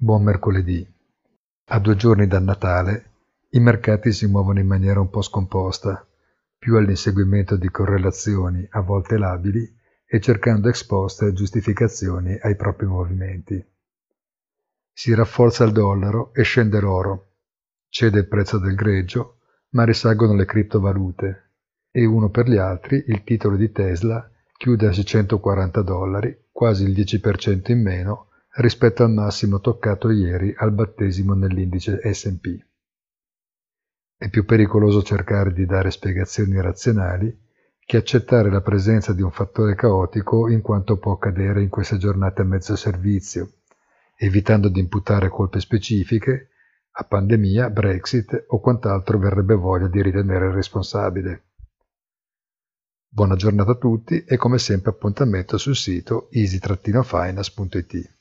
Buon mercoledì. A due giorni dal Natale i mercati si muovono in maniera un po' scomposta, più all'inseguimento di correlazioni a volte labili e cercando ex post giustificazioni ai propri movimenti. Si rafforza il dollaro e scende l'oro, cede il prezzo del greggio, ma risalgono le criptovalute e uno per gli altri il titolo di Tesla chiude a 640 dollari, quasi il 10% in meno rispetto al massimo toccato ieri al battesimo nell'indice S&P. È più pericoloso cercare di dare spiegazioni razionali che accettare la presenza di un fattore caotico in quanto può accadere in queste giornate a mezzo servizio, evitando di imputare colpe specifiche a pandemia, Brexit o quant'altro verrebbe voglia di ritenere responsabile. Buona giornata a tutti e come sempre appuntamento sul sito easy-finance.it.